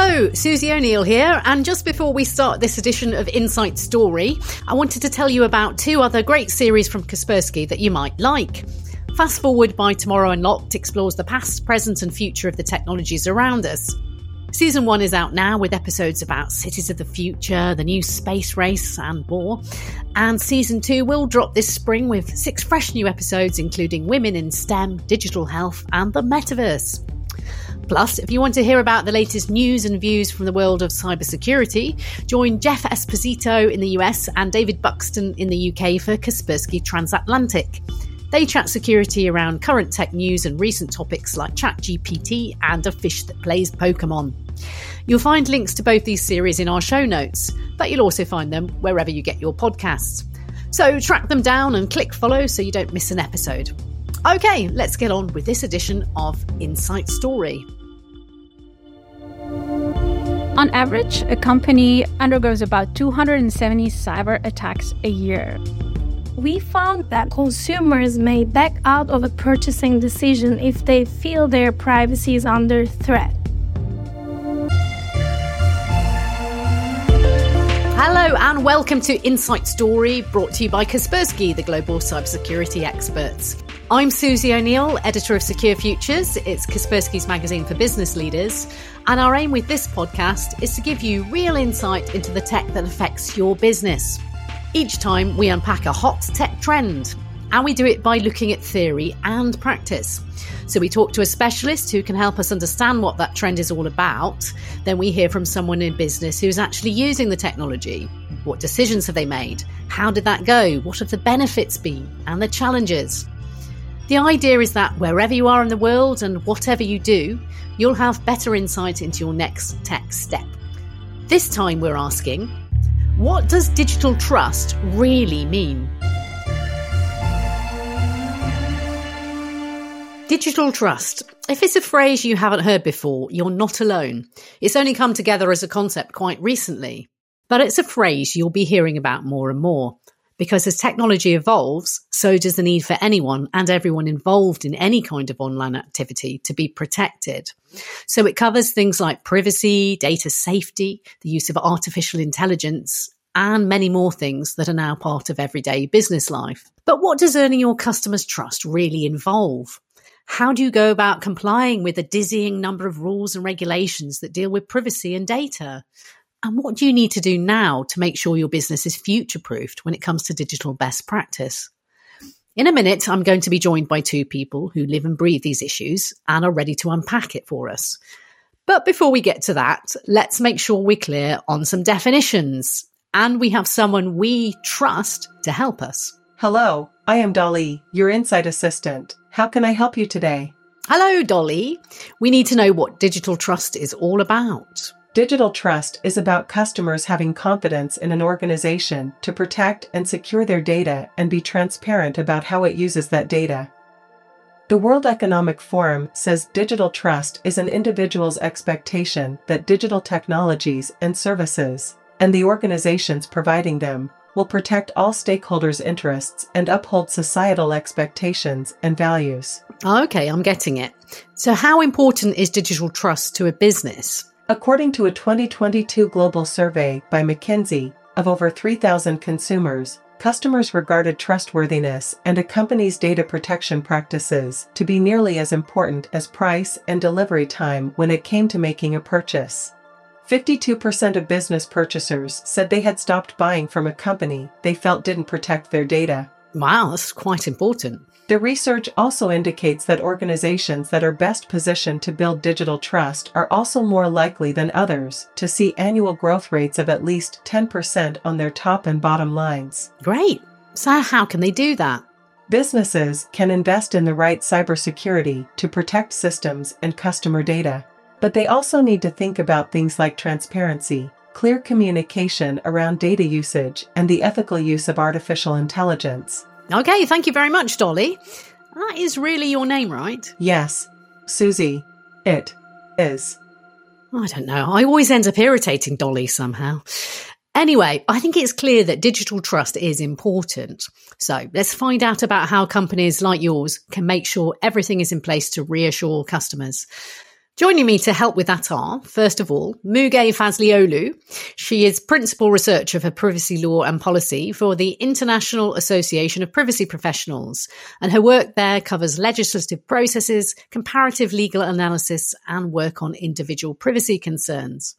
Hello, Susie O'Neill here, and just before we start this edition of Insight Story, I wanted to tell you about two other great series from Kaspersky that you might like. Fast Forward by Tomorrow Unlocked explores the past, present, and future of the technologies around us. Season one is out now with episodes about cities of the future, the new space race, and more. And season two will drop this spring with six fresh new episodes, including women in STEM, digital health, and the metaverse. Plus, if you want to hear about the latest news and views from the world of cybersecurity, join Jeff Esposito in the US and David Buxton in the UK for Kaspersky Transatlantic. They chat security around current tech news and recent topics like ChatGPT and a fish that plays Pokemon. You'll find links to both these series in our show notes, but you'll also find them wherever you get your podcasts. So track them down and click follow so you don't miss an episode. Okay, let's get on with this edition of Insight Story. On average, a company undergoes about 270 cyber attacks a year. We found that consumers may back out of a purchasing decision if they feel their privacy is under threat. Hello and welcome to Insight Story, brought to you by Kaspersky, the global cybersecurity experts. I'm Susie O'Neill, editor of Secure Futures. It's Kaspersky's magazine for business leaders. And our aim with this podcast is to give you real insight into the tech that affects your business. Each time we unpack a hot tech trend, and we do it by looking at theory and practice. So we talk to a specialist who can help us understand what that trend is all about. Then we hear from someone in business who's actually using the technology. What decisions have they made? How did that go? What have the benefits been? And the challenges? The idea is that wherever you are in the world and whatever you do, you'll have better insight into your next tech step. This time we're asking, what does digital trust really mean? Digital trust. If it's a phrase you haven't heard before, you're not alone. It's only come together as a concept quite recently. But it's a phrase you'll be hearing about more and more. Because as technology evolves, so does the need for anyone and everyone involved in any kind of online activity to be protected. So it covers things like privacy, data safety, the use of artificial intelligence, and many more things that are now part of everyday business life. But what does earning your customers' trust really involve? How do you go about complying with a dizzying number of rules and regulations that deal with privacy and data? And what do you need to do now to make sure your business is future proofed when it comes to digital best practice? In a minute, I'm going to be joined by two people who live and breathe these issues and are ready to unpack it for us. But before we get to that, let's make sure we're clear on some definitions. And we have someone we trust to help us. Hello, I am Dolly, your Insight Assistant. How can I help you today? Hello, Dolly. We need to know what digital trust is all about. Digital trust is about customers having confidence in an organization to protect and secure their data and be transparent about how it uses that data. The World Economic Forum says digital trust is an individual's expectation that digital technologies and services, and the organizations providing them, will protect all stakeholders' interests and uphold societal expectations and values. Okay, I'm getting it. So, how important is digital trust to a business? According to a 2022 global survey by McKinsey of over 3,000 consumers, customers regarded trustworthiness and a company's data protection practices to be nearly as important as price and delivery time when it came to making a purchase. 52% of business purchasers said they had stopped buying from a company they felt didn't protect their data. Wow, that's quite important. The research also indicates that organizations that are best positioned to build digital trust are also more likely than others to see annual growth rates of at least 10% on their top and bottom lines. Great. So, how can they do that? Businesses can invest in the right cybersecurity to protect systems and customer data. But they also need to think about things like transparency, clear communication around data usage, and the ethical use of artificial intelligence. Okay, thank you very much, Dolly. That is really your name, right? Yes, Susie. It is. I don't know. I always end up irritating Dolly somehow. Anyway, I think it's clear that digital trust is important. So let's find out about how companies like yours can make sure everything is in place to reassure customers. Joining me to help with that are, first of all, Müge Fazlioglu. She is Principal Researcher for Privacy Law and Policy for the International Association of Privacy Professionals, and her work there covers legislative processes, comparative legal analysis, and work on individual privacy concerns.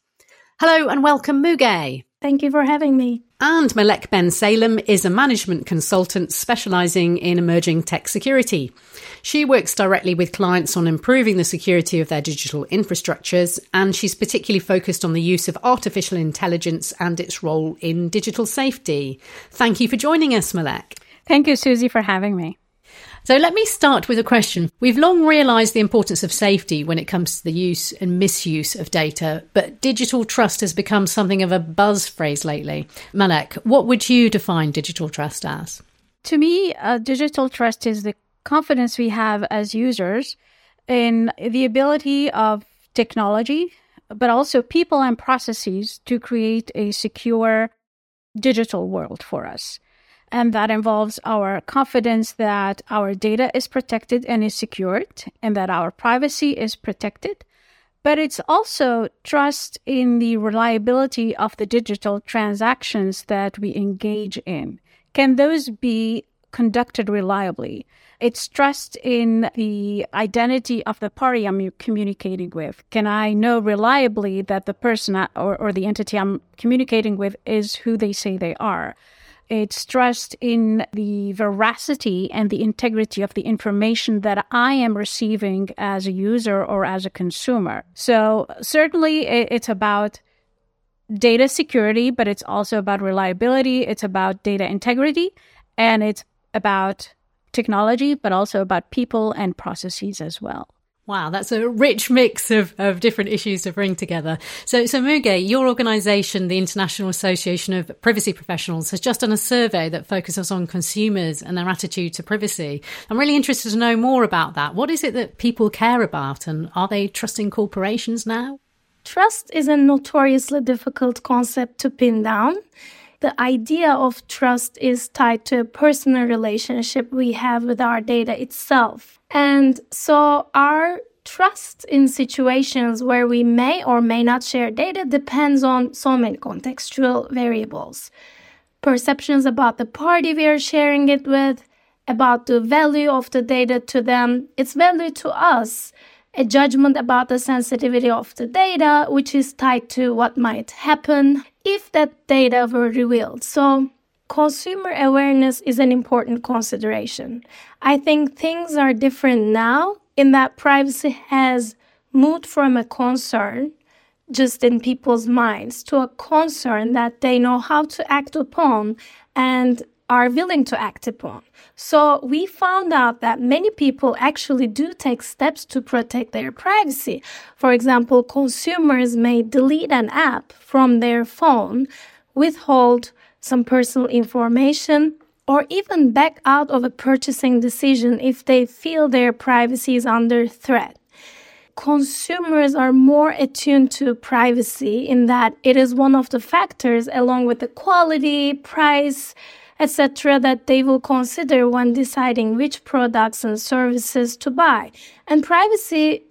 Hello and welcome, Müge. Thank you for having me. And Malek Ben Salem is a management consultant specializing in emerging tech security. She works directly with clients on improving the security of their digital infrastructures, and she's particularly focused on the use of artificial intelligence and its role in digital safety. Thank you for joining us, Malek. Thank you, Susie, for having me. So let me start with a question. We've long realised the importance of safety when it comes to the use and misuse of data, but digital trust has become something of a buzz phrase lately. Malek, what would you define digital trust as? To me, uh, digital trust is the confidence we have as users in the ability of technology, but also people and processes to create a secure digital world for us. And that involves our confidence that our data is protected and is secured, and that our privacy is protected. But it's also trust in the reliability of the digital transactions that we engage in. Can those be conducted reliably? It's trust in the identity of the party I'm communicating with. Can I know reliably that the person or, or the entity I'm communicating with is who they say they are? It's trust in the veracity and the integrity of the information that I am receiving as a user or as a consumer. So, certainly, it's about data security, but it's also about reliability, it's about data integrity, and it's about technology, but also about people and processes as well. Wow, that's a rich mix of, of different issues to bring together. So, so Müge, your organisation, the International Association of Privacy Professionals, has just done a survey that focuses on consumers and their attitude to privacy. I'm really interested to know more about that. What is it that people care about, and are they trusting corporations now? Trust is a notoriously difficult concept to pin down. The idea of trust is tied to a personal relationship we have with our data itself. And so our trust in situations where we may or may not share data depends on so many contextual variables. Perceptions about the party we are sharing it with, about the value of the data to them, its value to us, a judgment about the sensitivity of the data, which is tied to what might happen if that data were revealed. So, consumer awareness is an important consideration. I think things are different now in that privacy has moved from a concern just in people's minds to a concern that they know how to act upon and are willing to act upon. So we found out that many people actually do take steps to protect their privacy. For example, consumers may delete an app from their phone, withhold some personal information, or even back out of a purchasing decision if they feel their privacy is under threat. Consumers are more attuned to privacy in that it is one of the factors, along with the quality, price, etc., that they will consider when deciding which products and services to buy. And privacy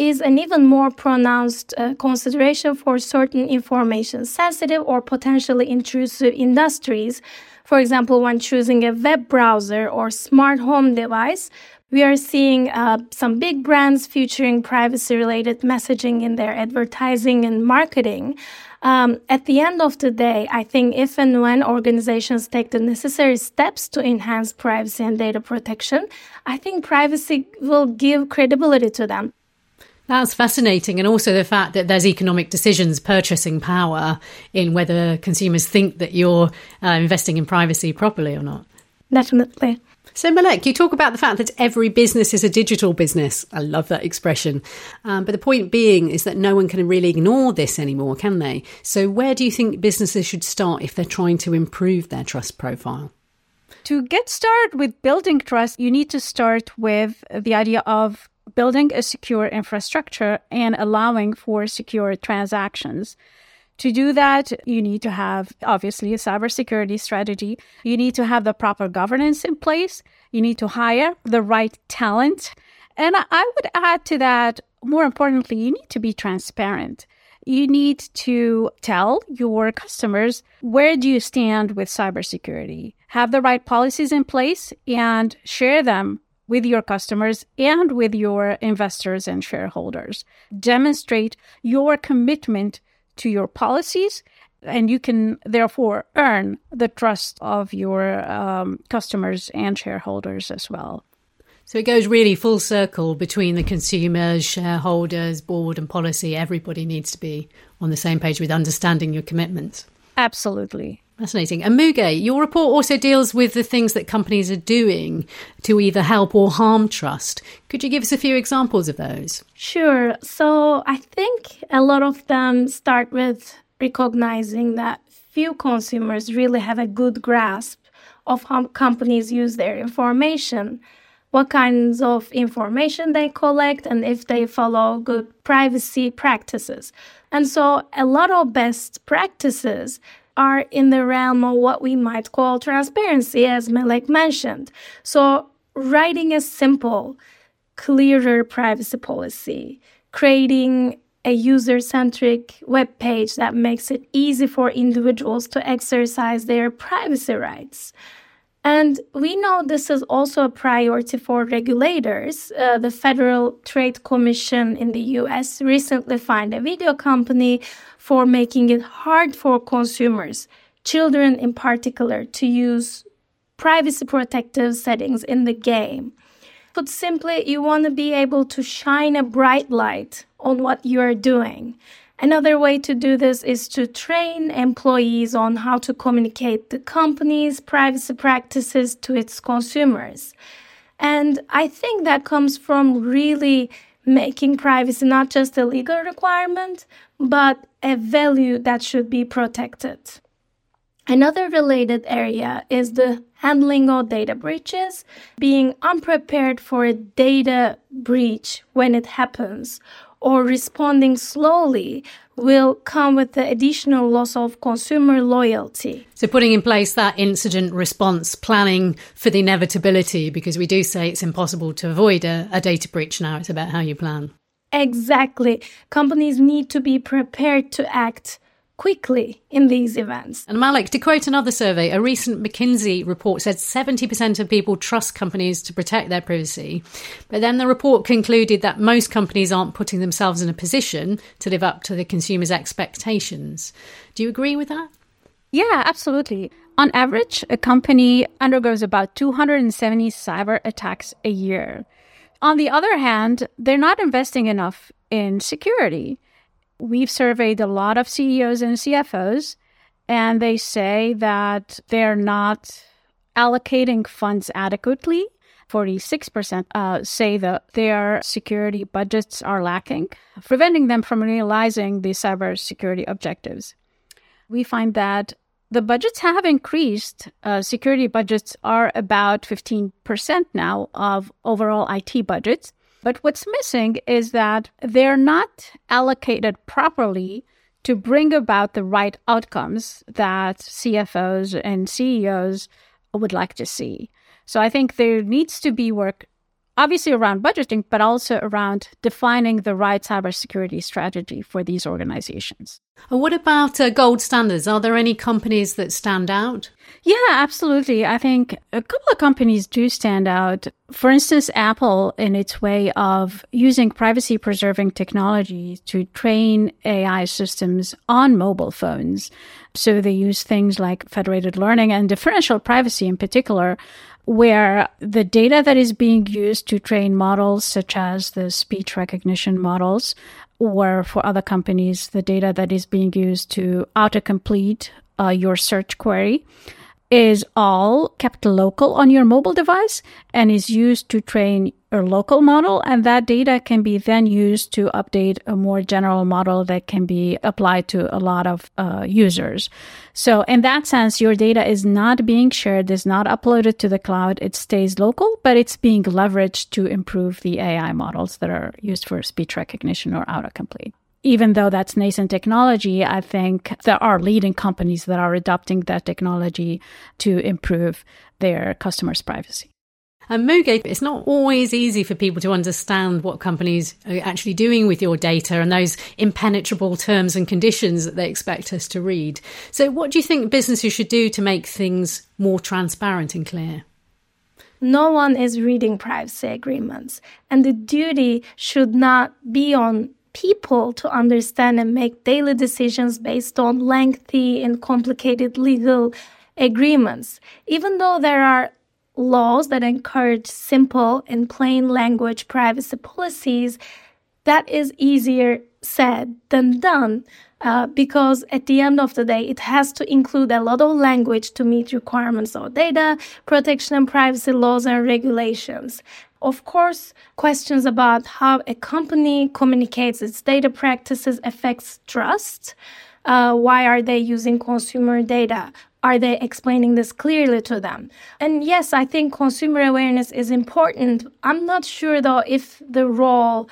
is an even more pronounced uh, consideration for certain information sensitive or potentially intrusive industries. For example, when choosing a web browser or smart home device, we are seeing uh, some big brands featuring privacy related messaging in their advertising and marketing. Um, at the end of the day, I think if and when organizations take the necessary steps to enhance privacy and data protection, I think privacy will give credibility to them. That's fascinating. And also the fact that there's economic decisions, purchasing power in whether consumers think that you're uh, investing in privacy properly or not. Definitely. So, Malek, you talk about the fact that every business is a digital business. I love that expression. Um, but the point being is that no one can really ignore this anymore, can they? So, where do you think businesses should start if they're trying to improve their trust profile? To get started with building trust, you need to start with the idea of building a secure infrastructure and allowing for secure transactions. To do that, you need to have obviously a cybersecurity strategy. You need to have the proper governance in place. You need to hire the right talent. And I would add to that more importantly, you need to be transparent. You need to tell your customers where do you stand with cybersecurity, have the right policies in place, and share them with your customers and with your investors and shareholders. Demonstrate your commitment to your policies and you can therefore earn the trust of your um, customers and shareholders as well. So it goes really full circle between the consumers, shareholders, board, and policy. Everybody needs to be on the same page with understanding your commitments. Absolutely. Fascinating. And Muge, your report also deals with the things that companies are doing to either help or harm trust. Could you give us a few examples of those? Sure. So I think a lot of them start with recognizing that few consumers really have a good grasp of how companies use their information, what kinds of information they collect, and if they follow good privacy practices. And so, a lot of best practices are in the realm of what we might call transparency, as Malek mentioned. So, writing a simple, clearer privacy policy, creating a user centric web page that makes it easy for individuals to exercise their privacy rights. And we know this is also a priority for regulators. Uh, the Federal Trade Commission in the US recently fined a video company for making it hard for consumers, children in particular, to use privacy protective settings in the game. Put simply, you want to be able to shine a bright light on what you are doing. Another way to do this is to train employees on how to communicate the company's privacy practices to its consumers. And I think that comes from really making privacy not just a legal requirement, but a value that should be protected. Another related area is the handling of data breaches, being unprepared for a data breach when it happens, or responding slowly will come with the additional loss of consumer loyalty. So, putting in place that incident response planning for the inevitability, because we do say it's impossible to avoid a, a data breach now, it's about how you plan. Exactly. Companies need to be prepared to act quickly in these events. And Malek, to quote another survey, a recent McKinsey report said 70% of people trust companies to protect their privacy. But then the report concluded that most companies aren't putting themselves in a position to live up to the consumer's expectations. Do you agree with that? Yeah, absolutely. On average, a company undergoes about 270 cyber attacks a year. On the other hand, they're not investing enough in security. We've surveyed a lot of CEOs and CFOs, and they say that they're not allocating funds adequately. 46% uh, say that their security budgets are lacking, preventing them from realizing the cybersecurity objectives. We find that the budgets have increased. Uh, security budgets are about 15% now of overall IT budgets. But what's missing is that they're not allocated properly to bring about the right outcomes that CFOs and CEOs would like to see. So I think there needs to be work obviously around budgeting, but also around defining the right cybersecurity strategy for these organizations. What about uh, gold standards? Are there any companies that stand out? Yeah, absolutely. I think a couple of companies do stand out. For instance, Apple, in its way of using privacy preserving technology to train AI systems on mobile phones. So they use things like federated learning and differential privacy in particular where the data that is being used to train models, such as the speech recognition models, or for other companies, the data that is being used to autocomplete uh, your search query, is all kept local on your mobile device and is used to train a local model. And that data can be then used to update a more general model that can be applied to a lot of uh, users. So in that sense, your data is not being shared, is not uploaded to the cloud. It stays local, but it's being leveraged to improve the AI models that are used for speech recognition or autocomplete even though that's nascent technology, I think there are leading companies that are adopting that technology to improve their customers' privacy. And Muge, it's not always easy for people to understand what companies are actually doing with your data and those impenetrable terms and conditions that they expect us to read. So, what do you think businesses should do to make things more transparent and clear? No one is reading privacy agreements, and the duty should not be on people to understand and make daily decisions based on lengthy and complicated legal agreements. Even though there are laws that encourage simple and plain language privacy policies, that is easier said than done. Uh, because at the end of the day, it has to include a lot of language to meet requirements of data protection and privacy laws and regulations. Of course, questions about how a company communicates its data practices affects trust. Uh, why are they using consumer data? Are they explaining this clearly to them? And yes, I think consumer awareness is important. I'm not sure though if the role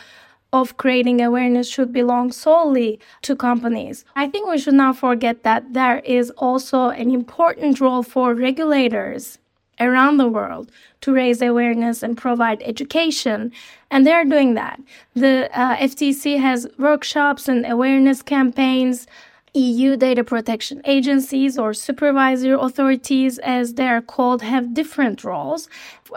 of creating awareness should belong solely to companies. I think we should not forget that there is also an important role for regulators around the world to raise awareness and provide education. And they're doing that. The uh, FTC has workshops and awareness campaigns EU data protection agencies or supervisory authorities, as they are called, have different roles.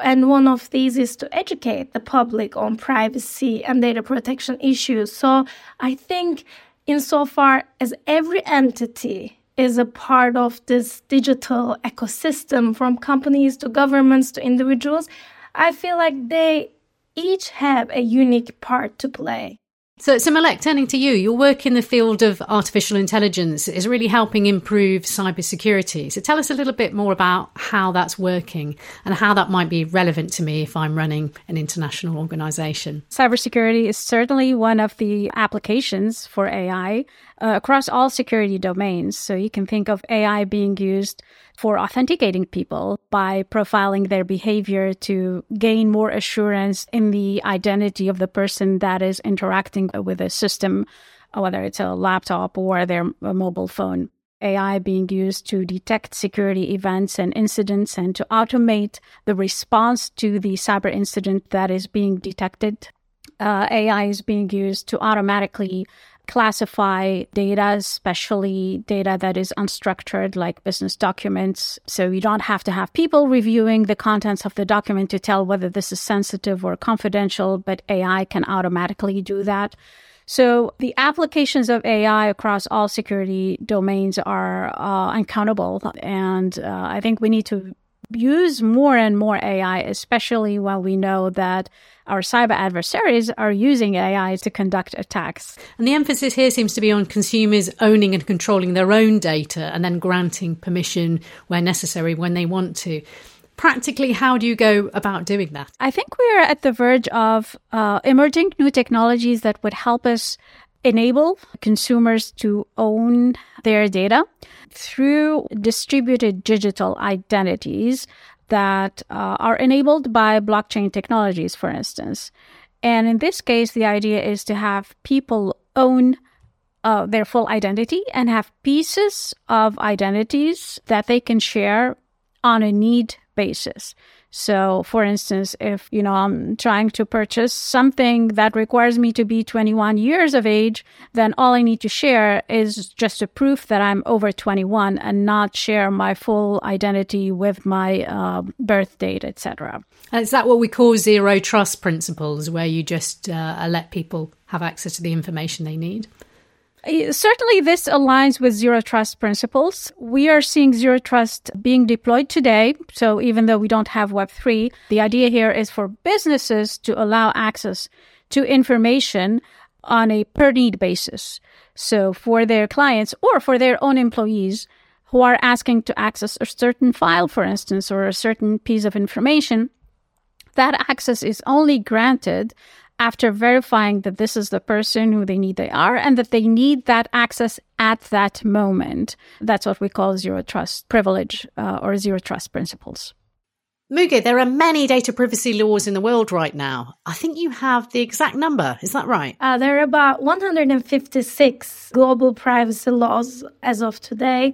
And one of these is to educate the public on privacy and data protection issues. So I think, insofar as every entity is a part of this digital ecosystem, from companies to governments to individuals, I feel like they each have a unique part to play. So, so Malek, turning to you, your work in the field of artificial intelligence is really helping improve cybersecurity. So, tell us a little bit more about how that's working and how that might be relevant to me if I'm running an international organization. Cybersecurity is certainly one of the applications for AI uh, across all security domains. So, you can think of AI being used for authenticating people by profiling their behavior to gain more assurance in the identity of the person that is interacting with a system, whether it's a laptop or their mobile phone. AI being used to detect security events and incidents and to automate the response to the cyber incident that is being detected. Uh, AI is being used to automatically classify data, especially data that is unstructured, like business documents. So you don't have to have people reviewing the contents of the document to tell whether this is sensitive or confidential, but AI can automatically do that. So the applications of AI across all security domains are uh, uncountable. And uh, I think we need to use more and more AI, especially when we know that our cyber adversaries are using AI to conduct attacks. And the emphasis here seems to be on consumers owning and controlling their own data and then granting permission where necessary when they want to. Practically, how do you go about doing that? I think we're at the verge of uh, emerging new technologies that would help us enable consumers to own their data through distributed digital identities that uh, are enabled by blockchain technologies, for instance. And in this case, the idea is to have people own uh, their full identity and have pieces of identities that they can share on a need basis. So, for instance, if, you know, I'm trying to purchase something that requires me to be 21 years of age, then all I need to share is just a proof that I'm over 21 and not share my full identity with my uh, birth date, etc. Is that what we call zero trust principles, where you just uh, let people have access to the information they need? Uh, certainly, this aligns with zero trust principles. We are seeing zero trust being deployed today. So, even though we don't have Web3, the idea here is for businesses to allow access to information on a per need basis. So, for their clients or for their own employees who are asking to access a certain file, for instance, or a certain piece of information, that access is only granted after verifying that this is the person who they need they are and that they need that access at that moment. That's what we call zero trust privilege uh, or zero trust principles. Muge, there are many data privacy laws in the world right now. I think you have the exact number. Is that right? Uh, there are about 156 global privacy laws as of today,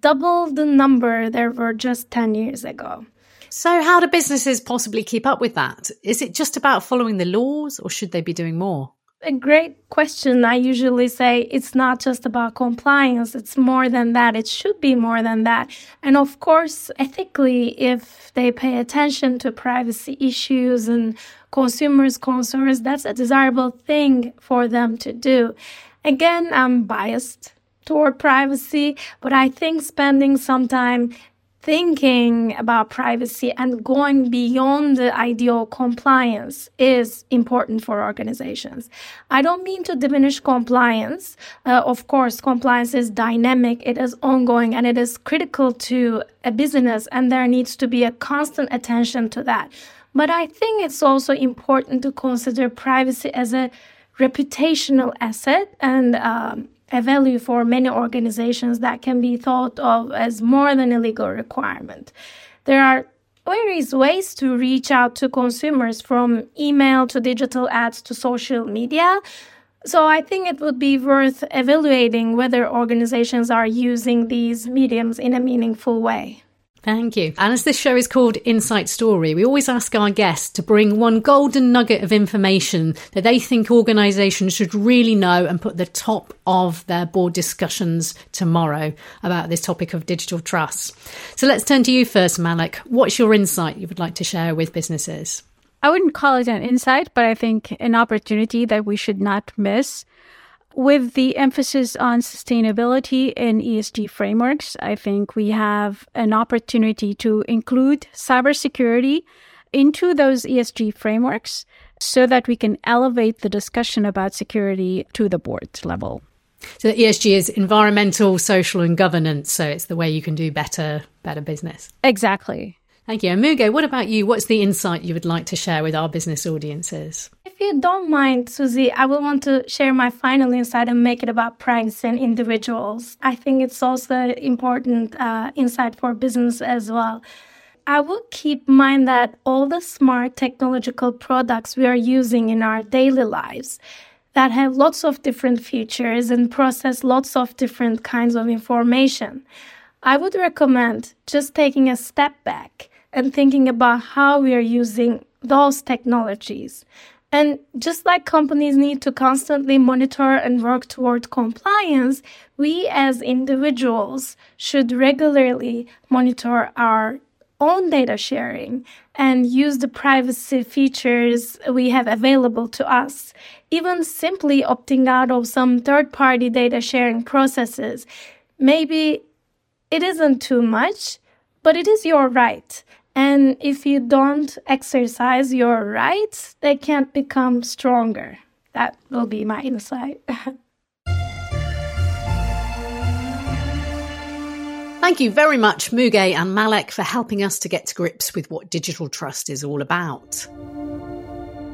double the number there were just 10 years ago. So, how do businesses possibly keep up with that? Is it just about following the laws or should they be doing more? A great question. I usually say it's not just about compliance, it's more than that. It should be more than that. And of course, ethically, if they pay attention to privacy issues and consumers' concerns, that's a desirable thing for them to do. Again, I'm biased toward privacy, but I think spending some time thinking about privacy and going beyond the ideal compliance is important for organizations. I don't mean to diminish compliance. Uh, of course, compliance is dynamic, it is ongoing, and it is critical to a business, and there needs to be a constant attention to that. But I think it's also important to consider privacy as a reputational asset and um, a value for many organizations that can be thought of as more than a legal requirement. There are various ways to reach out to consumers from email to digital ads to social media. So I think it would be worth evaluating whether organizations are using these mediums in a meaningful way. Thank you. And as this show is called Insight Story, we always ask our guests to bring one golden nugget of information that they think organisations should really know and put the top of their board discussions tomorrow about this topic of digital trust. So let's turn to you first, Malek. What's your insight you would like to share with businesses? I wouldn't call it an insight, but I think an opportunity that we should not miss with the emphasis on sustainability in ESG frameworks, I think we have an opportunity to include cybersecurity into those ESG frameworks so that we can elevate the discussion about security to the board level. So ESG is environmental, social and governance, so it's the way you can do better better business. Exactly. Thank you. And Muge, what about you? What's the insight you would like to share with our business audiences? If you don't mind, Susie, I will want to share my final insight and make it about privacy and individuals. I think it's also an important uh, insight for business as well. I would keep in mind that all the smart technological products we are using in our daily lives that have lots of different features and process lots of different kinds of information. I would recommend just taking a step back and thinking about how we are using those technologies. And just like companies need to constantly monitor and work toward compliance, we as individuals should regularly monitor our own data sharing and use the privacy features we have available to us. Even simply opting out of some third party data sharing processes. Maybe it isn't too much, but it is your right. And if you don't exercise your rights, they can't become stronger. That will be my insight. Thank you very much, Muge and Malek, for helping us to get to grips with what digital trust is all about.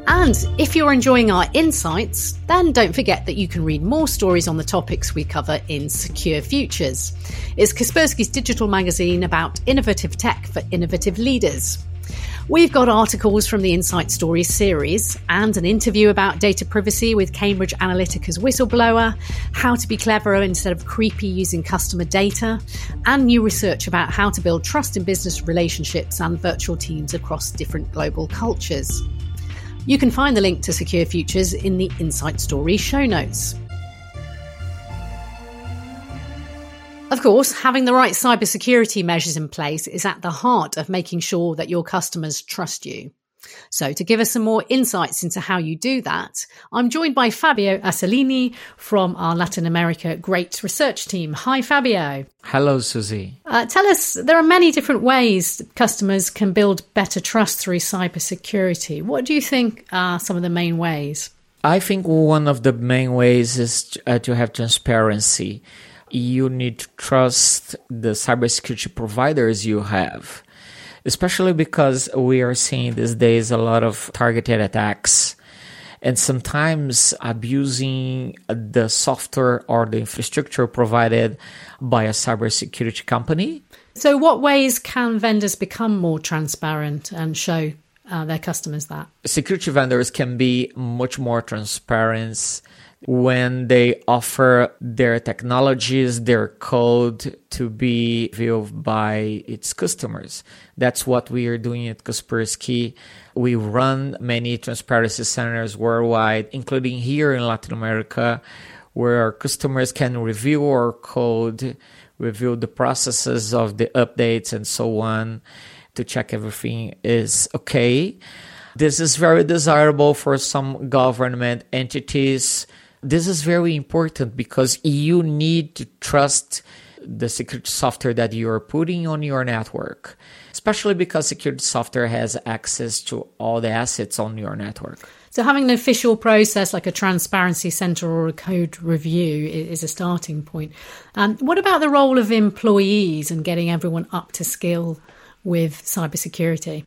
And if you're enjoying our insights, then don't forget that you can read more stories on the topics we cover in Secure Futures. It's Kaspersky's digital magazine about innovative tech for innovative leaders. We've got articles from the Insight Stories series and an interview about data privacy with Cambridge Analytica's whistleblower, how to be cleverer instead of creepy using customer data, and new research about how to build trust in business relationships and virtual teams across different global cultures. You can find the link to Secure Futures in the Insight Story show notes. Of course, having the right cybersecurity measures in place is at the heart of making sure that your customers trust you. So, to give us some more insights into how you do that, I'm joined by Fabio Assolini from our Latin America Great Research Team. Hi, Fabio. Hello, Susie. Uh, tell us, there are many different ways customers can build better trust through cybersecurity. What do you think are some of the main ways? I think one of the main ways is uh, to have transparency. You need to trust the cybersecurity providers you have especially because we are seeing these days a lot of targeted attacks and sometimes abusing the software or the infrastructure provided by a cybersecurity company. So, what ways can vendors become more transparent and show uh, their customers that? Security vendors can be much more transparent when they offer their technologies, their code to be viewed by its customers. That's what we are doing at Kaspersky. We run many transparency centers worldwide, including here in Latin America, where our customers can review our code, review the processes of the updates and so on to check everything is okay. This is very desirable for some government entities. This is very important because you need to trust the security software that you're putting on your network, especially because security software has access to all the assets on your network. So, having an official process like a transparency center or a code review is a starting point. Um, what about the role of employees and getting everyone up to skill with cybersecurity?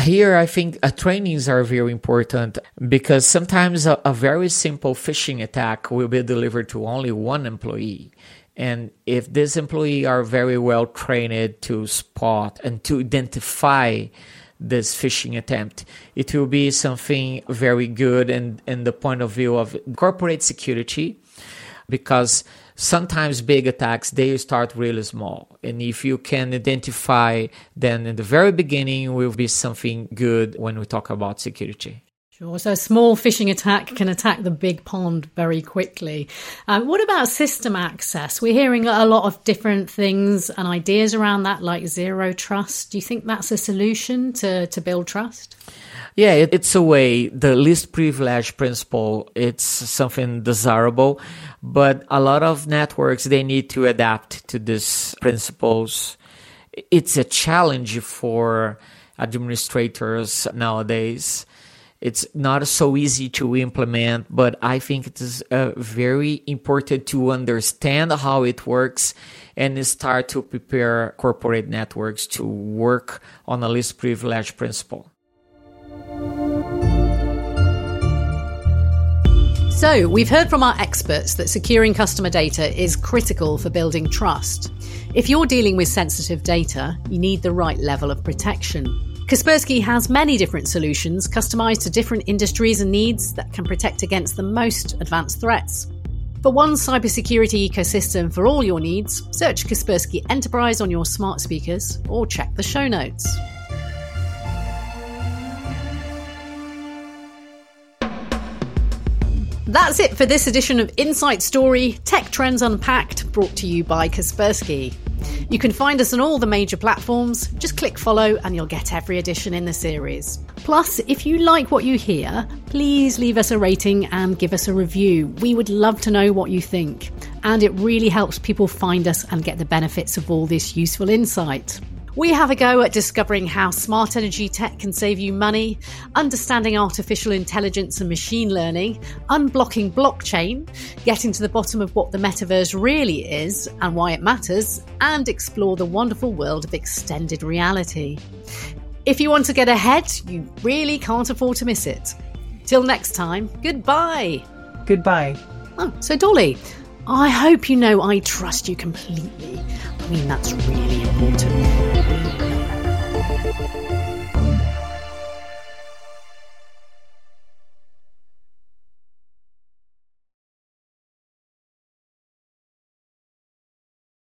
Here, I think uh, trainings are very important because sometimes a, a very simple phishing attack will be delivered to only one employee. And if this employee are very well trained to spot and to identify this phishing attempt, it will be something very good in, in the point of view of corporate security because sometimes big attacks they start really small. And if you can identify then in the very beginning will be something good when we talk about security Sure. So a small phishing attack can attack the big pond very quickly. Um, what about system access? We're hearing a lot of different things and ideas around that, like zero trust. Do you think that's a solution to, to build trust? Yeah, it, it's a way. The least privilege principle, it's something desirable, but a lot of networks, they need to adapt to these principles. It's a challenge for administrators nowadays. It's not so easy to implement, but I think it is uh, very important to understand how it works and start to prepare corporate networks to work on a least privilege principle. So, we've heard from our experts that securing customer data is critical for building trust. If you're dealing with sensitive data, you need the right level of protection. Kaspersky has many different solutions customized to different industries and needs that can protect against the most advanced threats. For one cybersecurity ecosystem for all your needs, search Kaspersky Enterprise on your smart speakers or check the show notes. That's it for this edition of Insight Story Tech Trends Unpacked, brought to you by Kaspersky. You can find us on all the major platforms. Just click follow and you'll get every edition in the series. Plus, if you like what you hear, please leave us a rating and give us a review. We would love to know what you think. And it really helps people find us and get the benefits of all this useful insight. We have a go at discovering how smart energy tech can save you money, understanding artificial intelligence and machine learning, unblocking blockchain, getting to the bottom of what the metaverse really is and why it matters, and explore the wonderful world of extended reality. If you want to get ahead, you really can't afford to miss it. Till next time, goodbye. Goodbye. Oh, so Dolly, I hope you know I trust you completely. I mean, that's really important.